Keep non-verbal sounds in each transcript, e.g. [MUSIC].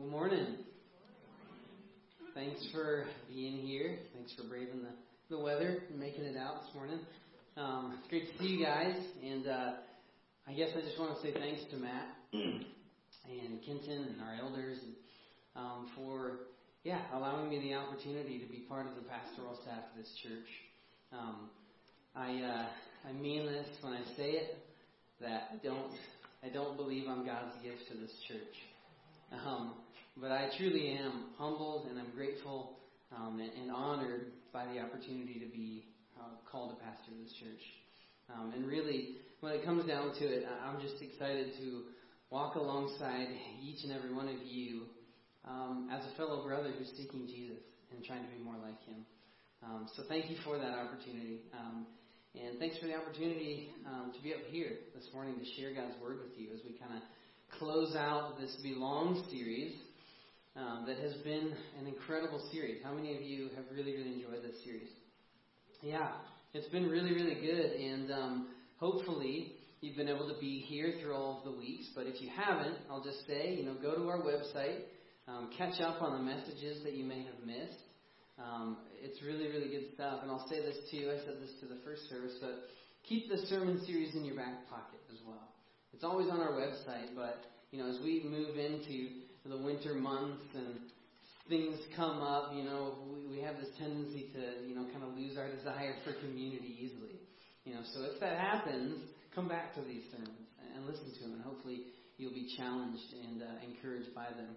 Good morning. Thanks for being here. Thanks for braving the, the weather and making it out this morning. Um, it's great to see you guys. And uh, I guess I just want to say thanks to Matt and Kenton and our elders and, um, for, yeah, allowing me the opportunity to be part of the pastoral staff of this church. Um, I uh, I mean this when I say it that I don't I don't believe I'm God's gift to this church. Um, but I truly am humbled and I'm grateful um, and, and, honored by the opportunity to be uh, called a pastor of this church. Um, and really, when it comes down to it, I'm just excited to walk alongside each and every one of you um, as a fellow brother who's seeking Jesus and trying to be more like Him. Um, so thank you for that opportunity. Um, and thanks for the opportunity um, to be up here this morning to share God's Word with you as we kind of close out this Belong series um, that has been an incredible series. How many of you have really, really enjoyed this series? Yeah, it's been really, really good, and um, hopefully you've been able to be here through all of the weeks. But if you haven't, I'll just say, you know, go to our website, um, catch up on the messages that you may have missed. Um, it's really, really good stuff. And I'll say this too. I said this to the first service, but keep the sermon series in your back pocket as well. It's always on our website, but you know, as we move into the winter months and things come up, you know, we, we have this tendency to, you know, kind of lose our desire for community easily. You know, so if that happens, come back to these sermons and listen to them, and hopefully you'll be challenged and uh, encouraged by them.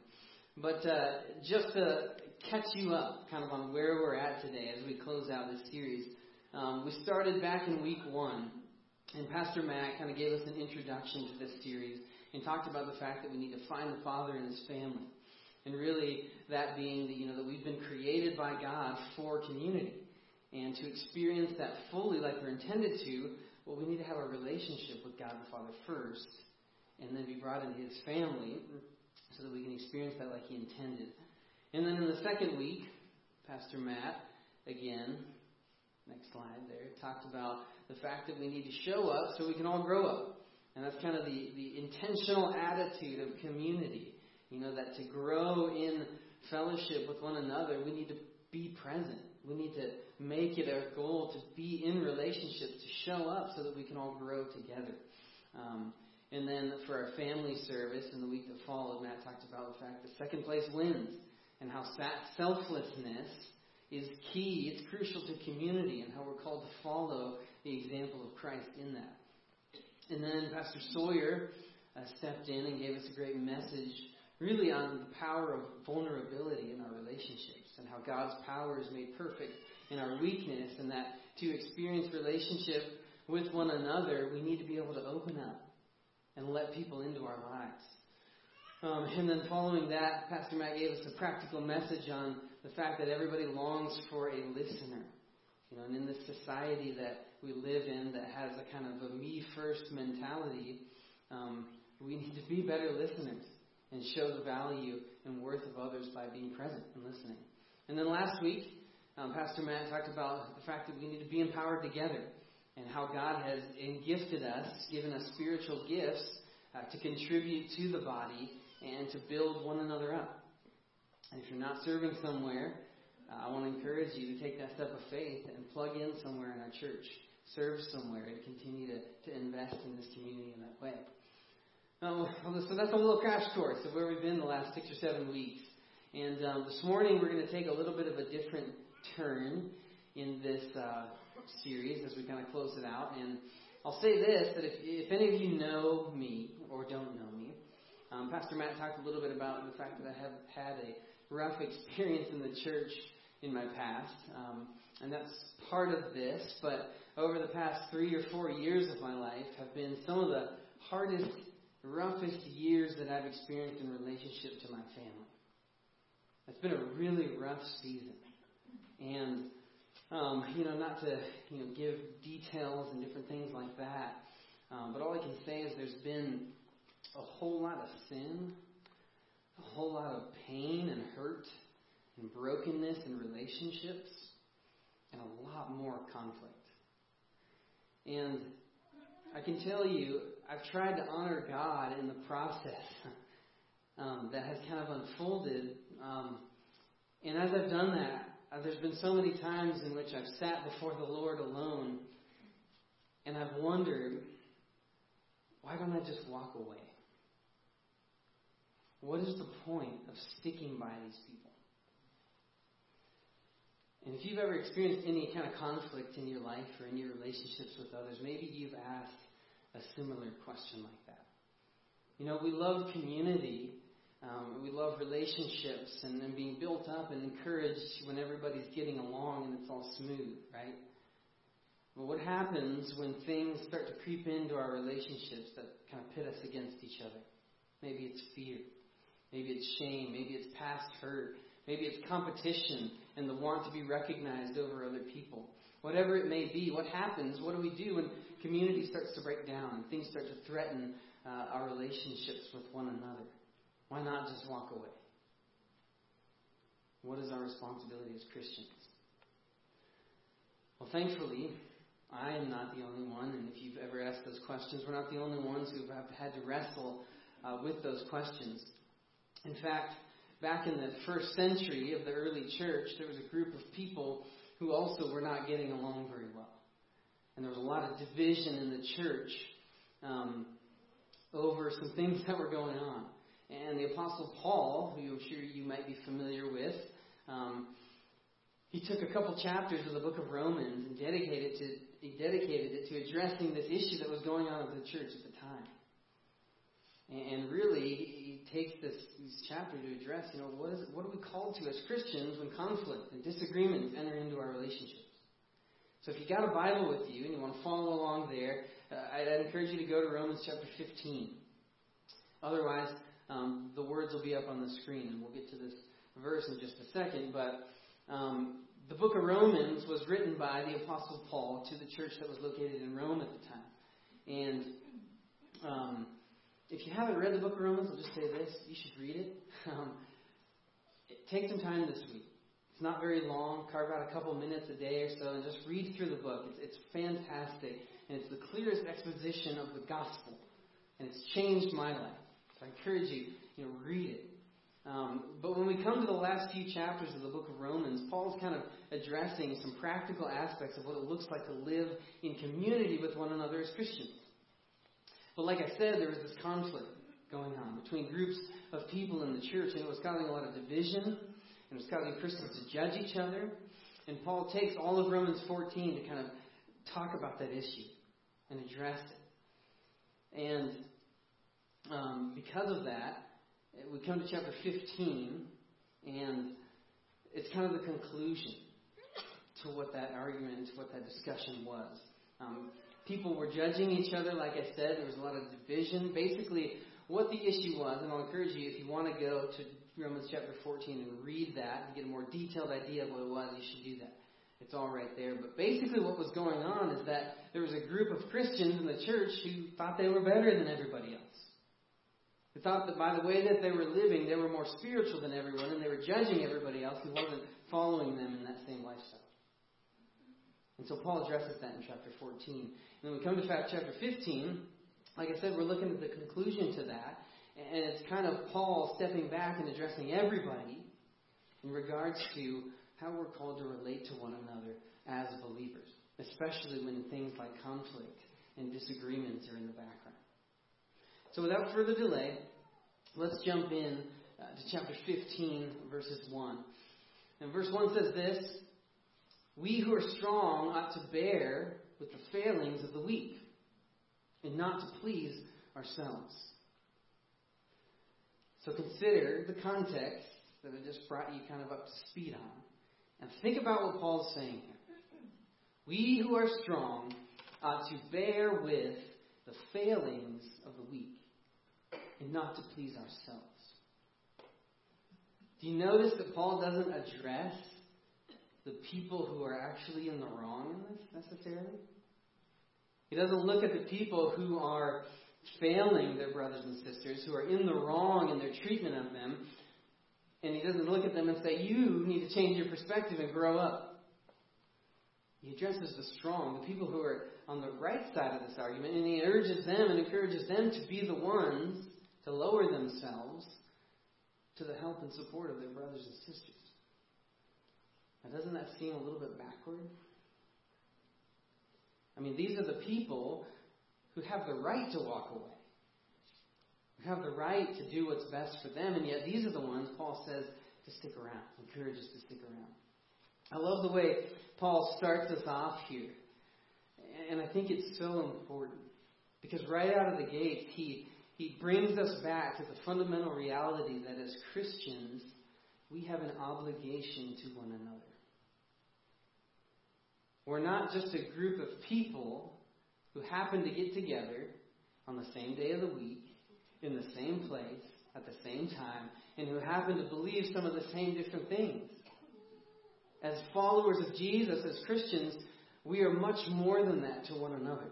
But uh, just to catch you up, kind of on where we're at today as we close out this series, um, we started back in week one, and Pastor Matt kind of gave us an introduction to this series and talked about the fact that we need to find the Father in His family. And really, that being that, you know, that we've been created by God for community. And to experience that fully like we're intended to, well, we need to have a relationship with God the Father first, and then be brought into His family so that we can experience that like He intended. And then in the second week, Pastor Matt, again, next slide there, talked about the fact that we need to show up so we can all grow up. And that's kind of the, the intentional attitude of community. You know, that to grow in fellowship with one another, we need to be present. We need to make it our goal to be in relationships, to show up so that we can all grow together. Um, and then for our family service in the week that followed, Matt talked about the fact that second place wins and how selflessness is key. It's crucial to community and how we're called to follow the example of Christ in that. And then Pastor Sawyer uh, stepped in and gave us a great message, really on the power of vulnerability in our relationships and how God's power is made perfect in our weakness, and that to experience relationship with one another, we need to be able to open up and let people into our lives. Um, and then following that, Pastor Matt gave us a practical message on the fact that everybody longs for a listener. You know, and in this society that we live in that has a kind of a me first mentality, um, we need to be better listeners and show the value and worth of others by being present and listening. And then last week, um, Pastor Matt talked about the fact that we need to be empowered together and how God has gifted us, given us spiritual gifts uh, to contribute to the body and to build one another up. And if you're not serving somewhere, I want to encourage you to take that step of faith and plug in somewhere in our church serve somewhere and continue to, to invest in this community in that way. Um, so that's a little crash course of where we've been the last six or seven weeks. And um, this morning we're going to take a little bit of a different turn in this uh, series as we kind of close it out. And I'll say this that if, if any of you know me or don't know me, um, Pastor Matt talked a little bit about the fact that I have had a rough experience in the church in my past. Um, and that's part of this, but over the past three or four years of my life have been some of the hardest, roughest years that I've experienced in relationship to my family. It's been a really rough season. And, um, you know, not to, you know, give details and different things like that, um, but all I can say is there's been a whole lot of sin, a whole lot of pain and hurt and brokenness in relationships, and a lot more conflict. And I can tell you, I've tried to honor God in the process. [LAUGHS] um, that has kind of unfolded. Um, and as I've done that, uh, there's been so many times in which I've sat before the Lord alone and I've wondered, why don't I just walk away? What is the point of sticking by these people? And if you've ever experienced any kind of conflict in your life or in your relationships with others, maybe you've asked a similar question like that. You know, we love community, um, we love relationships and, and being built up and encouraged when everybody's getting along and it's all smooth, right? But what happens when things start to creep into our relationships that kind of pit us against each other? Maybe it's fear. Maybe it's shame. Maybe it's past hurt. Maybe it's competition and the want to be recognized over other people. Whatever it may be, what happens? What do we do when community starts to break down things start to threaten uh, our relationships with one another? Why not just walk away? What is our responsibility as Christians? Well, thankfully, I am not the only one, and if you've ever asked those questions, we're not the only ones who have had to wrestle uh, with those questions. In fact, back in the first century of the early church, there was a group of people who also were not getting along very well. And there was a lot of division in the church um, over some things [LAUGHS] that were going on. And the Apostle Paul, who I'm sure you might be familiar with, um, he took a couple chapters of the book of Romans and dedicated, to, he dedicated it to addressing this issue that was going on in the church at the time. And really, takes this, this chapter to address, you know, what, is, what are we called to as Christians when conflict and disagreements enter into our relationships? So if you got a Bible with you and you want to follow along there, uh, I'd, encourage you to go to Romans chapter 15. Otherwise, um, the words will be up on the screen, and we'll get to this verse in just a second. But um, the book of Romans was written by the Apostle Paul to the church that was located in Rome at the time. And um, if you haven't read the book of Romans, I'll just say this you should read it. [LAUGHS] Um, take some time this week. It's not very long. Carve out a couple minutes a day or so and just read through the book. It's, it's fantastic. And it's the clearest exposition of the gospel. And it's changed my life. So I encourage you, you know, read it. Um, but when we come to the last few chapters of the book of Romans, Paul's kind of addressing some practical aspects of what it looks like to live in community with one another as Christians. But like I said, there was this conflict going on between groups of people in the church, and it was causing a lot of division, and it was causing Christians to judge each other. And Paul takes all of Romans 14 to kind of talk about that issue and address it. And um, because of that, we come to chapter 15, and it's kind of the conclusion to what that argument, to what that discussion was. Um, people were judging each other, like I said. There was a lot of division. Basically, what the issue was, and I'll encourage you, if you want to go to Romans chapter 14 and read that and get a more detailed idea of what it was, you should do that. It's all right there. But basically, what was going on is that there was a group of Christians in the church who thought they were better than everybody else. Who thought that by the way that they were living, they were more spiritual than everyone, and they were judging everybody else who wasn't following them in that same lifestyle. And so Paul addresses that in chapter 14. And when we come to chapter 15, like I said, we're looking at the conclusion to that. And it's kind of Paul stepping back and addressing everybody in regards to how we're called to relate to one another as believers, especially when things like conflict and disagreements are in the background. So without further delay, let's jump in uh, to chapter 15, verses 1. And verse 1 says this we who are strong ought to bear with the failings of the weak and not to please ourselves. So consider the context that I just brought you kind of up to speed on. And think about what Paul's saying here. We who are strong ought to bear with the failings of the weak and not to please ourselves. Do you notice that Paul doesn't address the people who are actually in the wrong in this necessarily. He doesn't look at the people who are failing their brothers and sisters, who are in the wrong in their treatment of them, and he doesn't look at them and say, You need to change your perspective and grow up. He addresses the strong, the people who are on the right side of this argument, and he urges them and encourages them to be the ones to lower themselves to the help and support of their brothers and sisters. Now, doesn't that seem a little bit backward? I mean, these are the people who have the right to walk away, who have the right to do what's best for them, and yet these are the ones Paul says to stick around, encourage us to stick around. I love the way Paul starts us off here. And I think it's so important. Because right out of the gate, he, he brings us back to the fundamental reality that as Christians, we have an obligation to one another. We're not just a group of people who happen to get together on the same day of the week, in the same place, at the same time, and who happen to believe some of the same different things. As followers of Jesus, as Christians, we are much more than that to one another.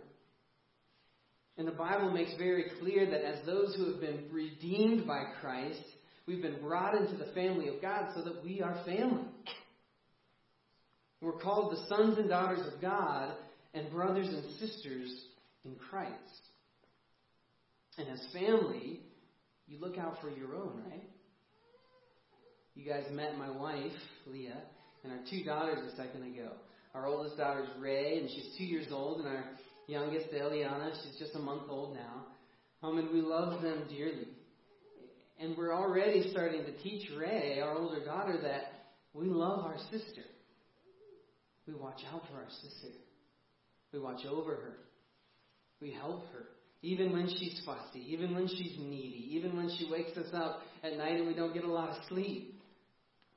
And the Bible makes very clear that as those who have been redeemed by Christ, we've been brought into the family of God so that we are family. We're called the sons and daughters of God and brothers and sisters in Christ. And as family, you look out for your own, right? You guys met my wife, Leah, and our two daughters a second ago. Our oldest daughter is Ray, and she's two years old, and our youngest, Eliana, she's just a month old now. Um, and we love them dearly. And we're already starting to teach Ray, our older daughter, that we love our sister. We watch out for our sister. We watch over her. We help her. Even when she's fussy, even when she's needy, even when she wakes us up at night and we don't get a lot of sleep.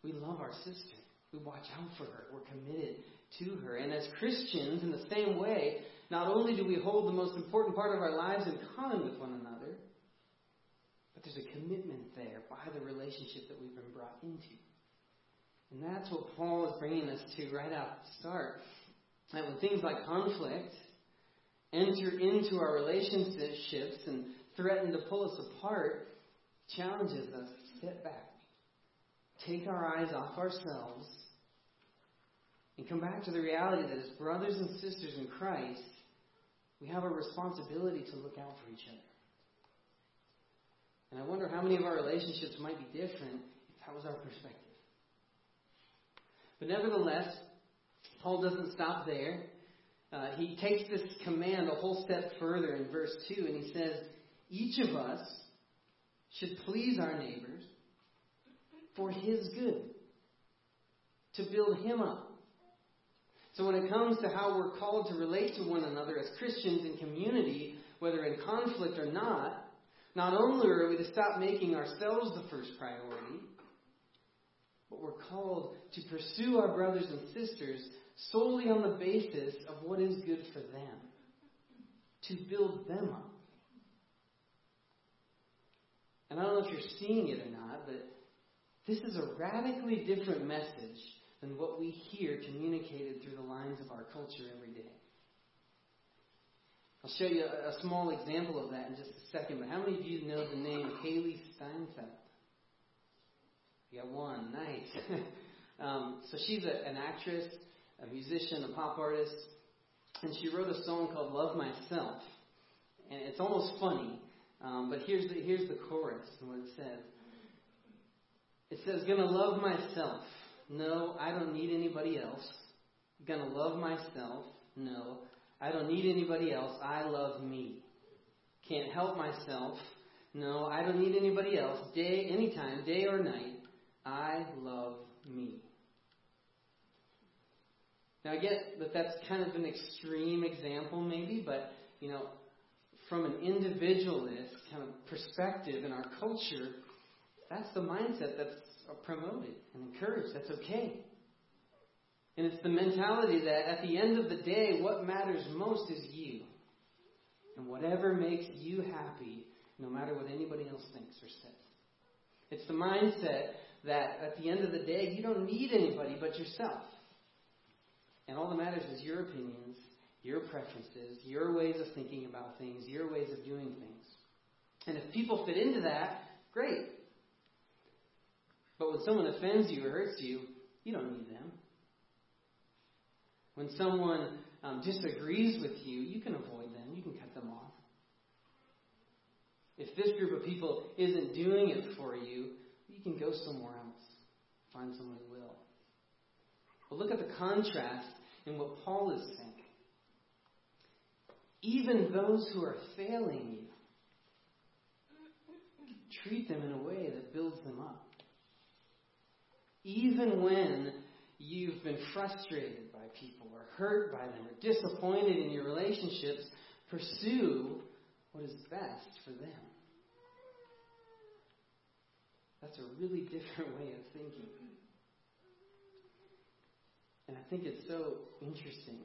We love our sister. We watch out for her. We're committed to her. And as Christians, in the same way, not only do we hold the most important part of our lives in common with one another, but there's a commitment there by the relationship that we've been brought into. And that's what Paul is bringing us to right out the start. That when things like conflict enter into our relationships and threaten to pull us apart, challenges us to step back, take our eyes off ourselves, and come back to the reality that as brothers and sisters in Christ, we have a responsibility to look out for each other. And I wonder how many of our relationships might be different if that was our perspective. But nevertheless, Paul doesn't stop there. Uh, he takes this command a whole step further in verse 2, and he says, Each of us should please our neighbors for his good, to build him up. So when it comes to how we're called to relate to one another as Christians in community, whether in conflict or not, not only are we to stop making ourselves the first priority, but we're called to pursue our brothers and sisters solely on the basis of what is good for them, to build them up. And I don't know if you're seeing it or not, but this is a radically different message than what we hear communicated through the lines of our culture every day. I'll show you a, small example of that in just a second, but how many of you know the name Hailee Steinfeld? Got one, nice. [LAUGHS] um, so she's a, an actress, a musician, a pop artist, and she wrote a song called "Love Myself," and it's almost funny. Um, but here's the here's the chorus and what it says. It says, "Gonna love myself. No, I don't need anybody else. Gonna love myself. No, I don't need anybody else. I love me. Can't help myself. No, I don't need anybody else. Day, anytime, day or night. I love me. Now I get that that's kind of an extreme example, maybe, but you know, from an individualist kind of perspective in our culture, that's the mindset that's promoted and encouraged. That's okay. And it's the mentality that at the end of the day, what matters most is you. And whatever makes you happy, no matter what anybody else thinks or says. It's the mindset that at the end of the day, you don't need anybody but yourself. And all that matters is your opinions, your preferences, your ways of thinking about things, your ways of doing things. And if people fit into that, great. But when someone offends you or hurts you, you don't need them. When someone um, disagrees with you, you can avoid them, you can cut them off. If this group of people isn't doing it for you, you can go somewhere else, find someone who will. But look at the contrast in what Paul is saying. Even those who are failing you, treat them in a way that builds them up. Even when you've been frustrated by people or hurt by them or disappointed in your relationships, pursue what is best for them. That's a really [LAUGHS] different way of thinking. And I think it's so interesting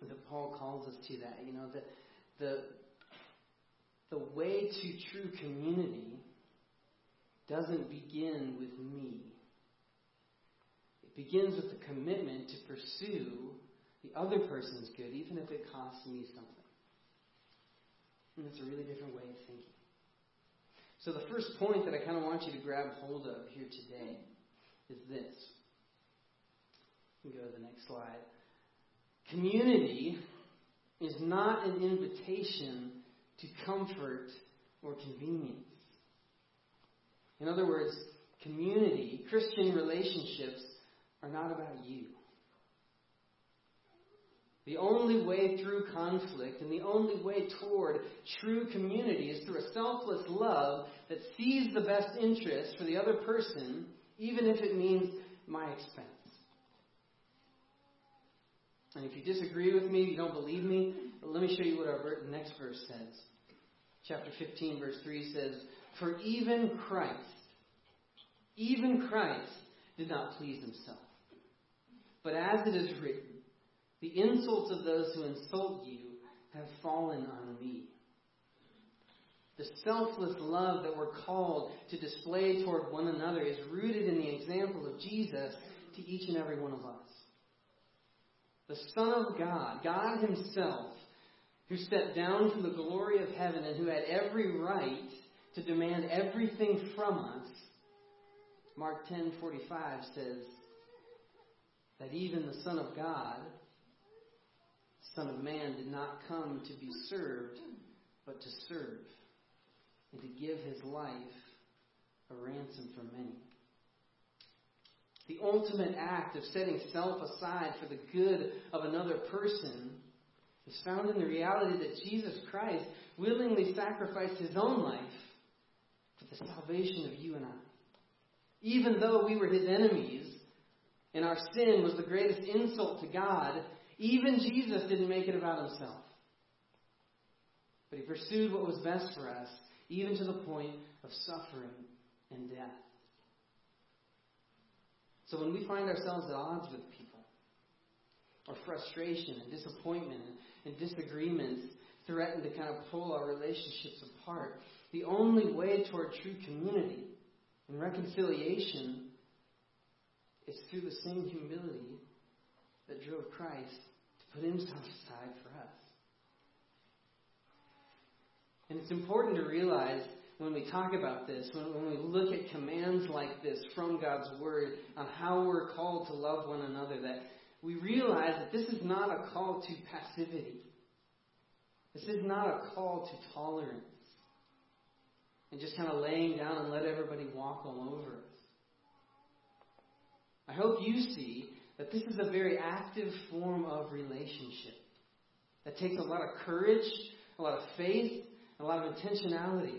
that Paul calls us to that. You know, that the the way to true community doesn't begin with me. It begins with the commitment to pursue the other person's good, even if it costs me something. And it's a really different way of thinking. So, the first point that I kind of want you to grab hold of here today is this. Go to the next slide. Community is not an invitation to comfort or convenience. In other words, community, Christian relationships, are not about you. The only way through conflict and the only way toward true community is through a selfless love that sees the best interest for the other person, even if it means my expense. And if you disagree with me, you don't believe me, let me show you what our next verse says. Chapter 15, verse 3 says, For even Christ, even Christ did not please himself. But as it is written, the insults of those who insult you have fallen on me. The selfless love that we're called to display toward one another is rooted in the example of Jesus to each and every one of us. The Son of God, God Himself, who stepped down from the glory of heaven and who had every right to demand everything from us, Mark 10:45 says that even the Son of God, Son of Man, did not come to be served, but to serve and to give his life a ransom for many. The ultimate act of setting self aside for the good of another person is found in the reality that Jesus Christ willingly sacrificed his own life for the salvation of you and I. Even though we were his enemies and our sin was the greatest insult to God, even Jesus didn't make it about himself. But he pursued what was best for us, even to the point of suffering and death. So when we find ourselves at odds with people, or frustration and disappointment and disagreements threaten to kind of pull our relationships apart, the only way toward true community and reconciliation is through the same humility that drove Christ to put himself aside for us. And it's important to realize when we talk about this, when, when we look at commands like this from God's Word on how we're called to love one another, that we realize that this is not a call to passivity. This is not a call to tolerance and just kind of laying down and let everybody walk all over us. I hope you see that this is a very active form of relationship that takes a lot of courage, a lot of faith, a lot of intentionality.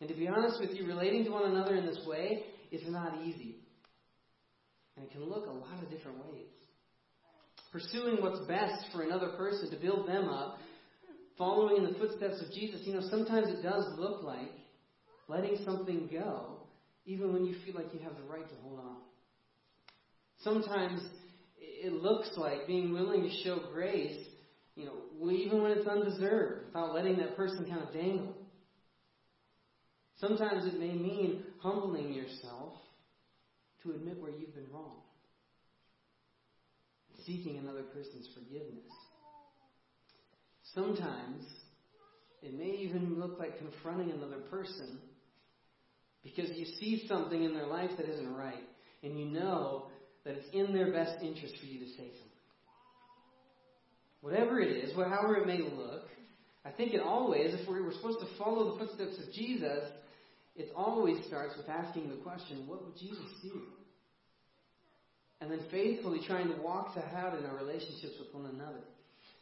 And to be honest with you, relating to one another in this way is not easy. And it can look a lot of different ways. Pursuing what's best for another person to build them up, following in the footsteps of Jesus, you know, sometimes it does look like letting something go, even when you feel like you have the right to hold on. Sometimes it looks like being willing to show grace, you know, even when it's undeserved, without letting that person kind of dangle. Sometimes it may mean humbling yourself to admit where you've been wrong, seeking another person's forgiveness. Sometimes it may even look like confronting another person because you see something in their life that isn't right, and you know that it's in their best interest for you to say something. Whatever it is, however it may look, I think in all ways, if we're, supposed to follow the footsteps of Jesus, it always starts with asking the question, what would Jesus do? And then faithfully trying to walk that out in our relationships with one another.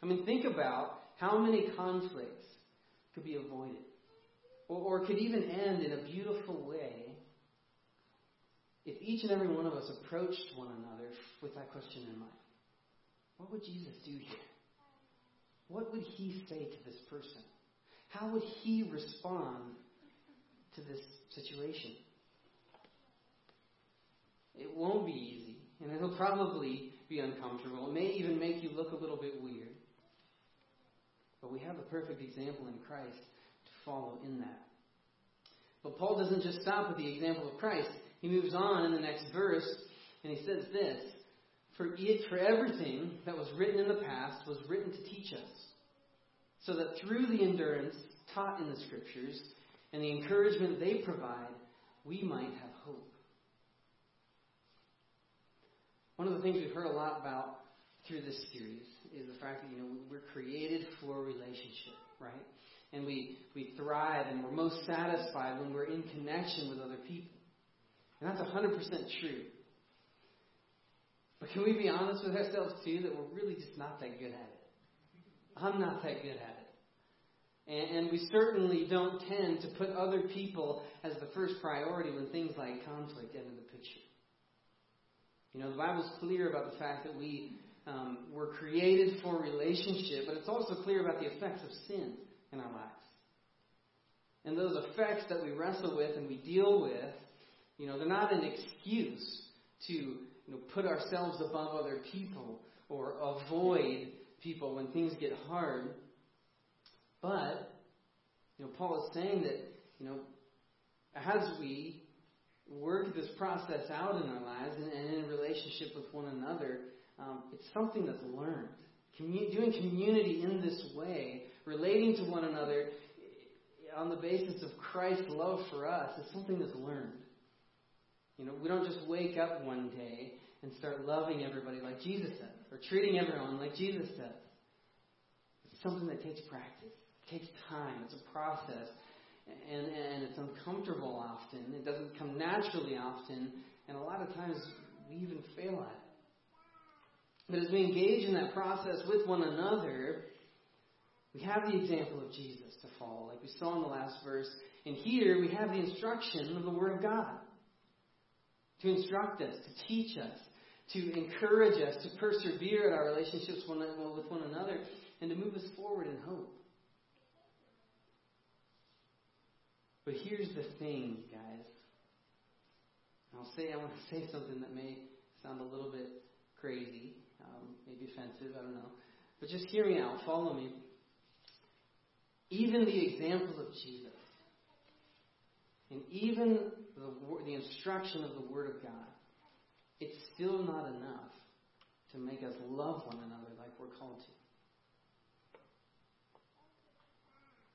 I mean, think about how many conflicts could be avoided, or, or could even end in a beautiful way if each and every one of us approached one another with that question in mind. What would Jesus do here? What would he say to this person? How would he respond to this situation? It won't be easy, and it'll probably be uncomfortable. It may even make you look a little bit weird. But we have a perfect example in Christ to follow in that. But Paul doesn't just stop with the example of Christ. He moves on in the next verse, and he says this For it, for everything that was written in the past was written to teach us, so that through the endurance taught in the Scriptures and the encouragement they provide, we might have hope. One of the things we've heard a lot about through this series is the fact that you know we're created for relationship, right? And we we thrive and we're most satisfied when we're in connection with other people. And that's 100% true. But can we be honest with ourselves too that we're really just not that good at it? I'm not that good at it. And, and we certainly don't tend to put other people as the first priority when things like conflict enter the picture. You know, the Bible's clear about the fact that we um, were created for relationship, but it's also clear about the effects of sin in our lives. And those effects that we wrestle with and we deal with, you know, they're not an excuse to you know, put ourselves above other people or avoid people when things get hard. But, you know, Paul is saying that, you know, as we work this process out in our lives and, and in relationship with one another, um, it's something that's learned. Commun- doing community in this way, relating to one another on the basis of Christ's love for us, is something that's learned. You know, we don't just wake up one day and start loving everybody like Jesus does, or treating everyone like Jesus does. It's something that takes practice. It takes time. It's a process. And, and it's uncomfortable often. It doesn't come naturally often. And a lot of times we even fail at it. But as we engage in that process with one another, we have the example of Jesus to follow, like we saw in the last verse. And here we have the instruction of the Word of God to instruct us, to teach us, to encourage us to persevere in our relationships with one another, and to move us forward in hope. But here's the thing, guys. I'll say I want to [LAUGHS] say something that may sound a little bit crazy, um, maybe offensive, I don't know. But just hear me out, follow me. Even the example of Jesus, and even the, the instruction of the Word of God, it's still not enough to make us love one another like we're called to.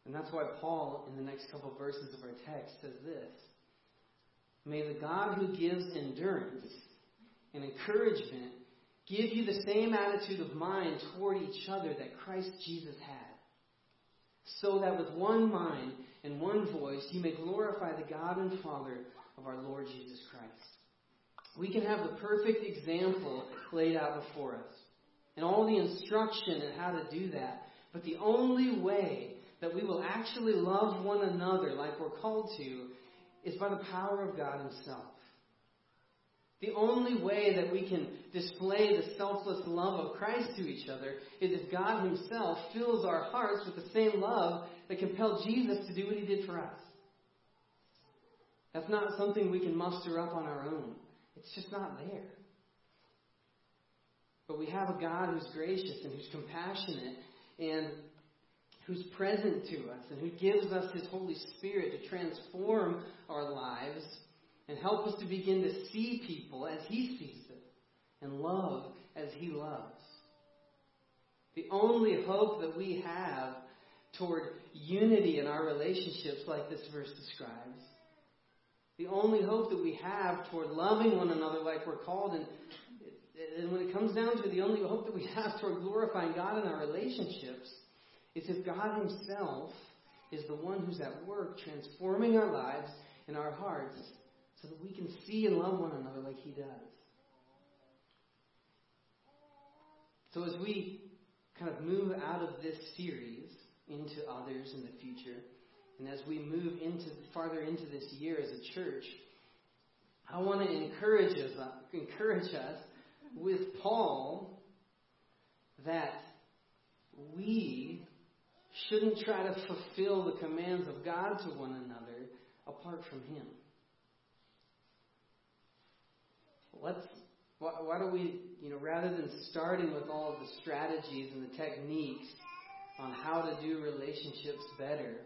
And that's why Paul, in the next couple of verses of our text, says this May the God who gives endurance and encouragement give you the same attitude of mind toward each other that Christ Jesus had, so that with one mind and one voice you may glorify the God and Father of our Lord Jesus Christ. We can have the perfect example laid out before us and all the instruction in how to do that. But the only way that we will actually love one another like we're called to is by the power of God Himself. The only way that we can display the selfless love of Christ to each other is if God Himself fills our hearts with the same love that compelled Jesus to do what He did for us. That's not something we can muster up on our own. It's just not there. But we have a God who's gracious and who's compassionate and who's present to us and who gives us His Holy Spirit to transform our lives and help us to begin to see people as He sees them and love as He loves. The only hope that we have toward unity in our relationships, like this verse describes, the only hope that we have toward loving one another like we're called, and, and when it comes down to the only hope that we have toward glorifying God in our relationships is if God Himself is the one who's at work transforming our lives and our hearts so that we can see and love one another like He does. So as we kind of move out of this series into others in the future, and as we move into farther into this year as a church, I want to encourage us, encourage us with Paul that we shouldn't try to fulfill the commands of God to one another apart from Him. Let's why, why don't we, you know, rather than starting with all of the strategies and the techniques on how to do relationships better,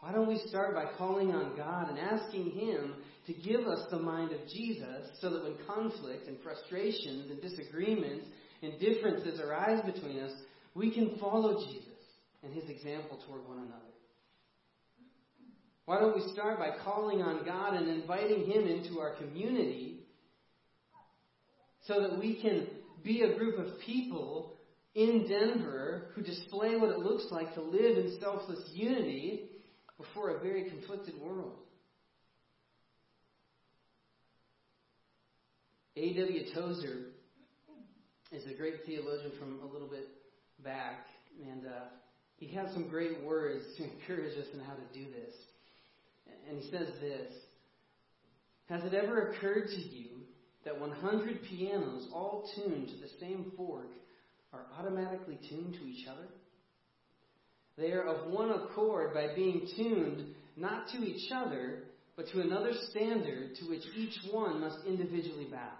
why don't we start by calling on God and asking Him to give us the mind of Jesus so that when conflict and frustrations and disagreements and differences arise between us, we can follow Jesus and His example toward one another. Why don't we start by calling on God and inviting Him into our community so that we can be a group of people in Denver who display what it looks like to live in selfless unity before a very conflicted world. A.W. Tozer is a great theologian from a little bit back, and uh, he has some great words to [LAUGHS] encourage us in how to do this. And he says this Has it ever occurred to you that 100 pianos, all tuned to the same fork, are automatically tuned to each other? They are of one accord by being tuned not to each other, but to another standard to which each one must individually bow.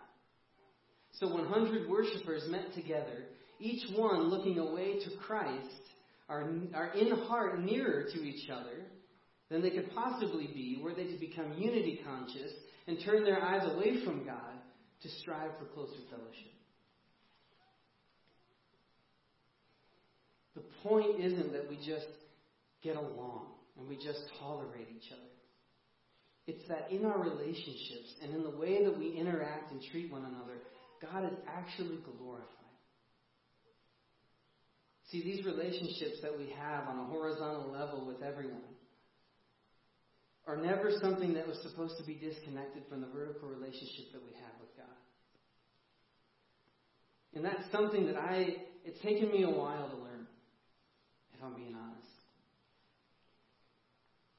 So 100 worshippers met together, each one looking away to Christ, are, are in heart nearer to each other than they could possibly be were they to become unity conscious and turn their eyes away from God to strive for closer fellowship. The point isn't that we just get along and we just tolerate each other. It's that in our relationships and in the way that we interact and treat one another, God is actually glorified. See, these relationships that we have on a horizontal level with everyone are never something that was supposed to be disconnected from the vertical relationship that we have with God. And that's something that I, it's taken me a while to learn, if I'm being honest.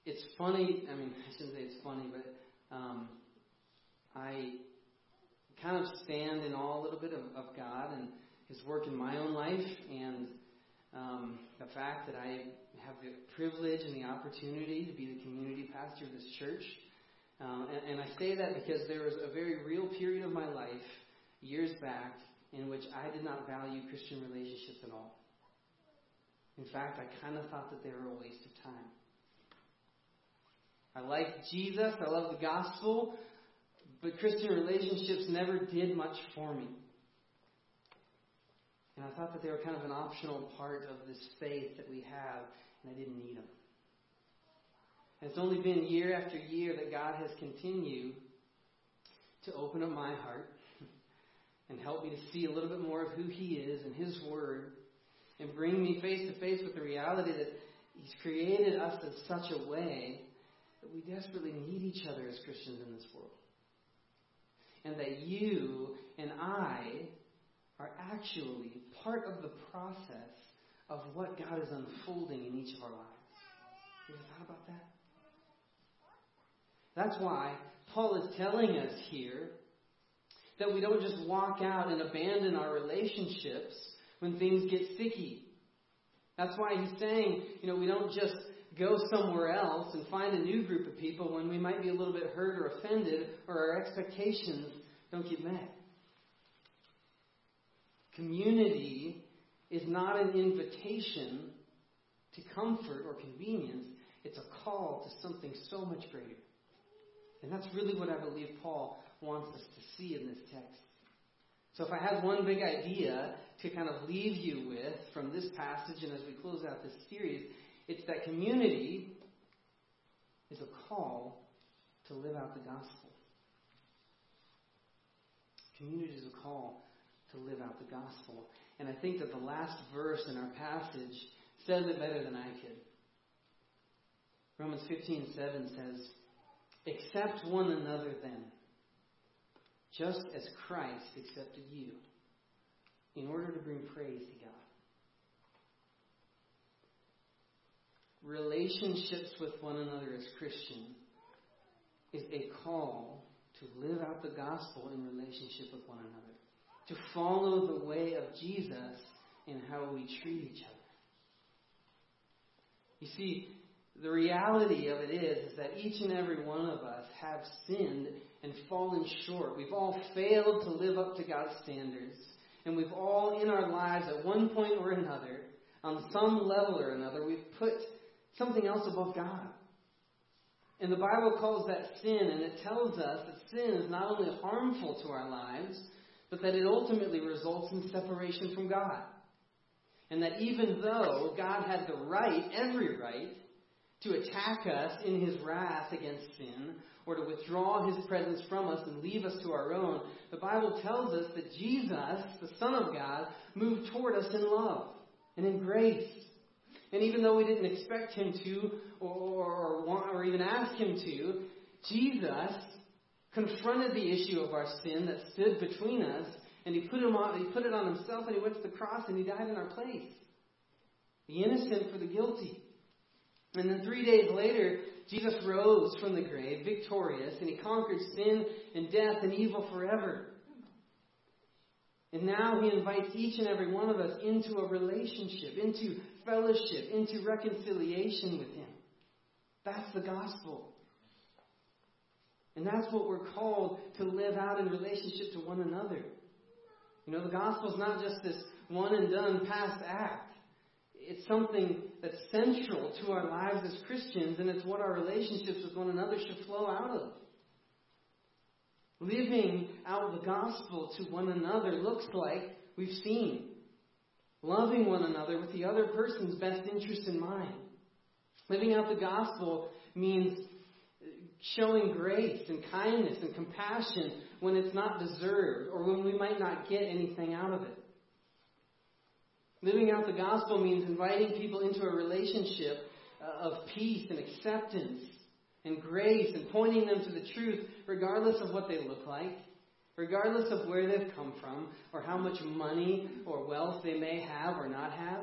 It's funny, I mean, [LAUGHS] I shouldn't say it's funny, but um, I kind of stand in awe a little bit of, of God and His work in my own life and um, the fact that I have the privilege and the opportunity to be the community pastor of this church. Um, and, and I say that because there was a very real period of my life, years back, in which I did not value Christian relationships at all. In fact, I kind of thought that they were a waste of time. I like Jesus, I love the gospel, but Christian relationships never did much for me. And I thought that they were kind of an optional part of this faith that we have, and I didn't need them. And it's only been year after year that God has continued to open up my heart [LAUGHS] and help me to see a little bit more of who He is and His Word and bring me face to face with the reality that He's created us in such a way that we desperately need each other as Christians in this world. And that you and I are actually part of the process of what God is unfolding in each of our lives. You ever thought about that? That's why Paul is telling us here that we don't just walk out and abandon our relationships when things get sticky. That's why he's saying, you know, we don't just go somewhere else and find a new group of people when we might be a little bit hurt or offended or our expectations don't get met. Community is not an invitation to comfort or convenience, it's a call to something so much greater. And that's really what I believe Paul wants us to see in this text. So, if I had one big idea to kind of leave you with from this passage and as we close out this series, it's that community is a call to live out the gospel. Community is a call to live out the gospel. And I think that the last verse in our passage says it better than I could. Romans 15:7 says, Accept one another then, just as Christ accepted you, in order to bring praise to God. Relationships with one another as Christians is a call to live out the gospel in relationship with one another, to follow the way of Jesus in how we treat each other. You see, the reality of it is, is that each and every one of us have sinned and fallen short. We've all failed to live up to God's standards. And we've all, in our lives, at one point or another, on some level or another, we've put something else above God. And the Bible calls that sin, and it tells us that sin is not only harmful to our lives, but that it ultimately results in separation from God. And that even though God had the right, every right, to attack us in his wrath against sin, or to withdraw his presence from us and leave us to our own, the Bible tells us that Jesus, the Son of God, moved toward us in love and in grace. And even though we didn't expect him to, or, or, want, or even ask him to, Jesus confronted the issue of our sin that stood between us, and he put, him on, he put it on himself, and he went to the cross, and he died in our place. The innocent for the guilty. And then three days later, Jesus rose from the grave, victorious, and he conquered sin and death and evil forever. And now he invites each and every one of us into a relationship, into fellowship, into reconciliation with him. That's the gospel. And that's what we're called to live out in relationship to one another. You know, the gospel is not just this one and done past act. It's something that's central to our lives as Christians, and it's what our relationships with one another should flow out of. Living out the gospel to one another looks like we've seen loving one another with the other person's best interest in mind. Living out the gospel means showing grace and kindness and compassion when it's not deserved or when we might not get anything out of it. Living out the gospel means inviting people into a relationship uh, of peace and acceptance and grace and pointing them to the truth regardless of what they look like, regardless of where they've come from or how much money or wealth they may have or not have.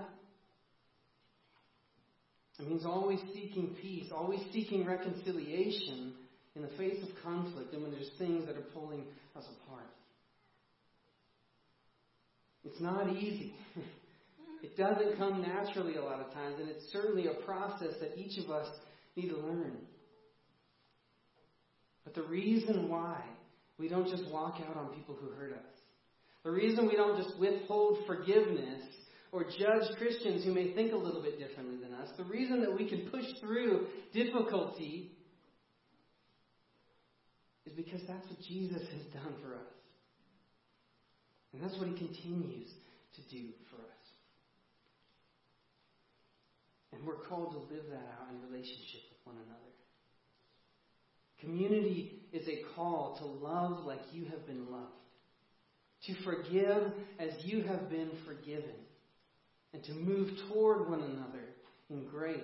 It means always seeking peace, always seeking reconciliation in the face of conflict and when there's things that are pulling us apart. It's not easy. [LAUGHS] It doesn't come naturally a lot of times, and it's certainly a process that each of us need to learn. But the reason why we don't just walk out on people who hurt us, the reason we don't just withhold forgiveness or judge Christians who may think a little bit differently than us, the reason that we can push through difficulty is because that's what Jesus has done for us. And that's what he continues to do for us. And we're called to live that out in relationship with one another. Community is a call to love like you have been loved, to forgive as you have been forgiven, and to move toward one another in grace,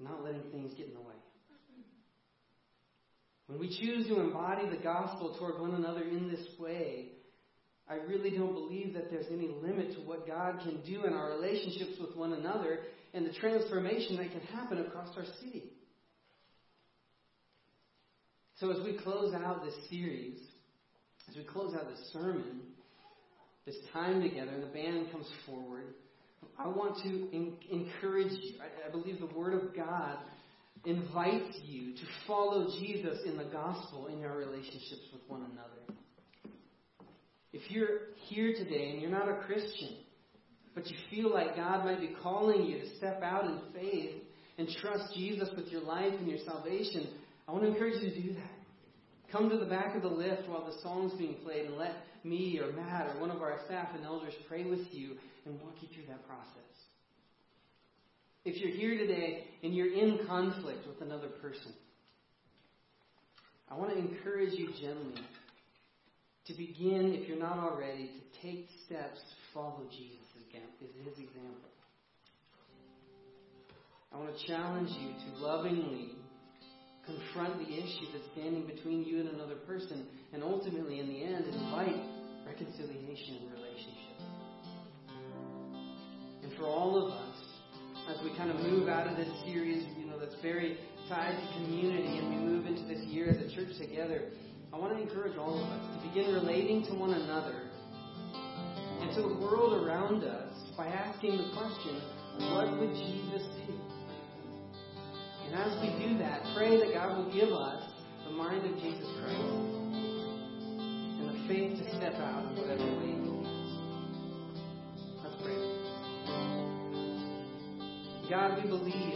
not letting things get in the way. When we choose to embody the gospel toward one another in this way, I really don't believe that there's any limit to what God can do in our relationships with one another and the transformation that can happen across our city. So, as we close out this series, as we close out this sermon, this time together, and the band comes forward, I want to in- encourage you. I, I believe the Word of God invites you to follow Jesus in the gospel in your relationships with one another. If you're here today and you're not a Christian, but you feel like God might be calling you to step out in faith and trust Jesus with your life and your salvation, I want to encourage you to do that. Come to the back of the lift while the song's being played and let me or Matt or one of our staff and elders pray with you and walk you through that process. If you're here today and you're in conflict with another person, I want to encourage you gently to begin, if you're not already, to take steps to follow Jesus is his example. I want to challenge you to lovingly confront the issue that's standing between you and another person, and ultimately, in the end, invite reconciliation and relationship. And for all of us, as we kind of move out of this series, you know, that's very tied to community, and we move into this year as a church together, I want to encourage all of us to begin relating to one another and to the world around us by asking the question, what would Jesus do? And as we do that, pray that God will give us the mind of Jesus Christ and the faith to step out in whatever way He leads. Let's pray. God, we believe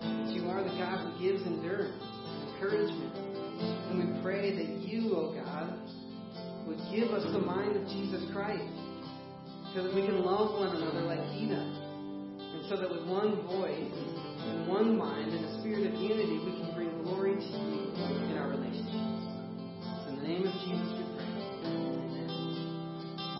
that you are the God who gives endurance and encouragement. And we pray that you, O oh God, would give us the mind of Jesus Christ so that we can love one another like He does. And so that with one voice in one mind, in a spirit of unity, we can bring glory to you in our relationships. It's in the name of Jesus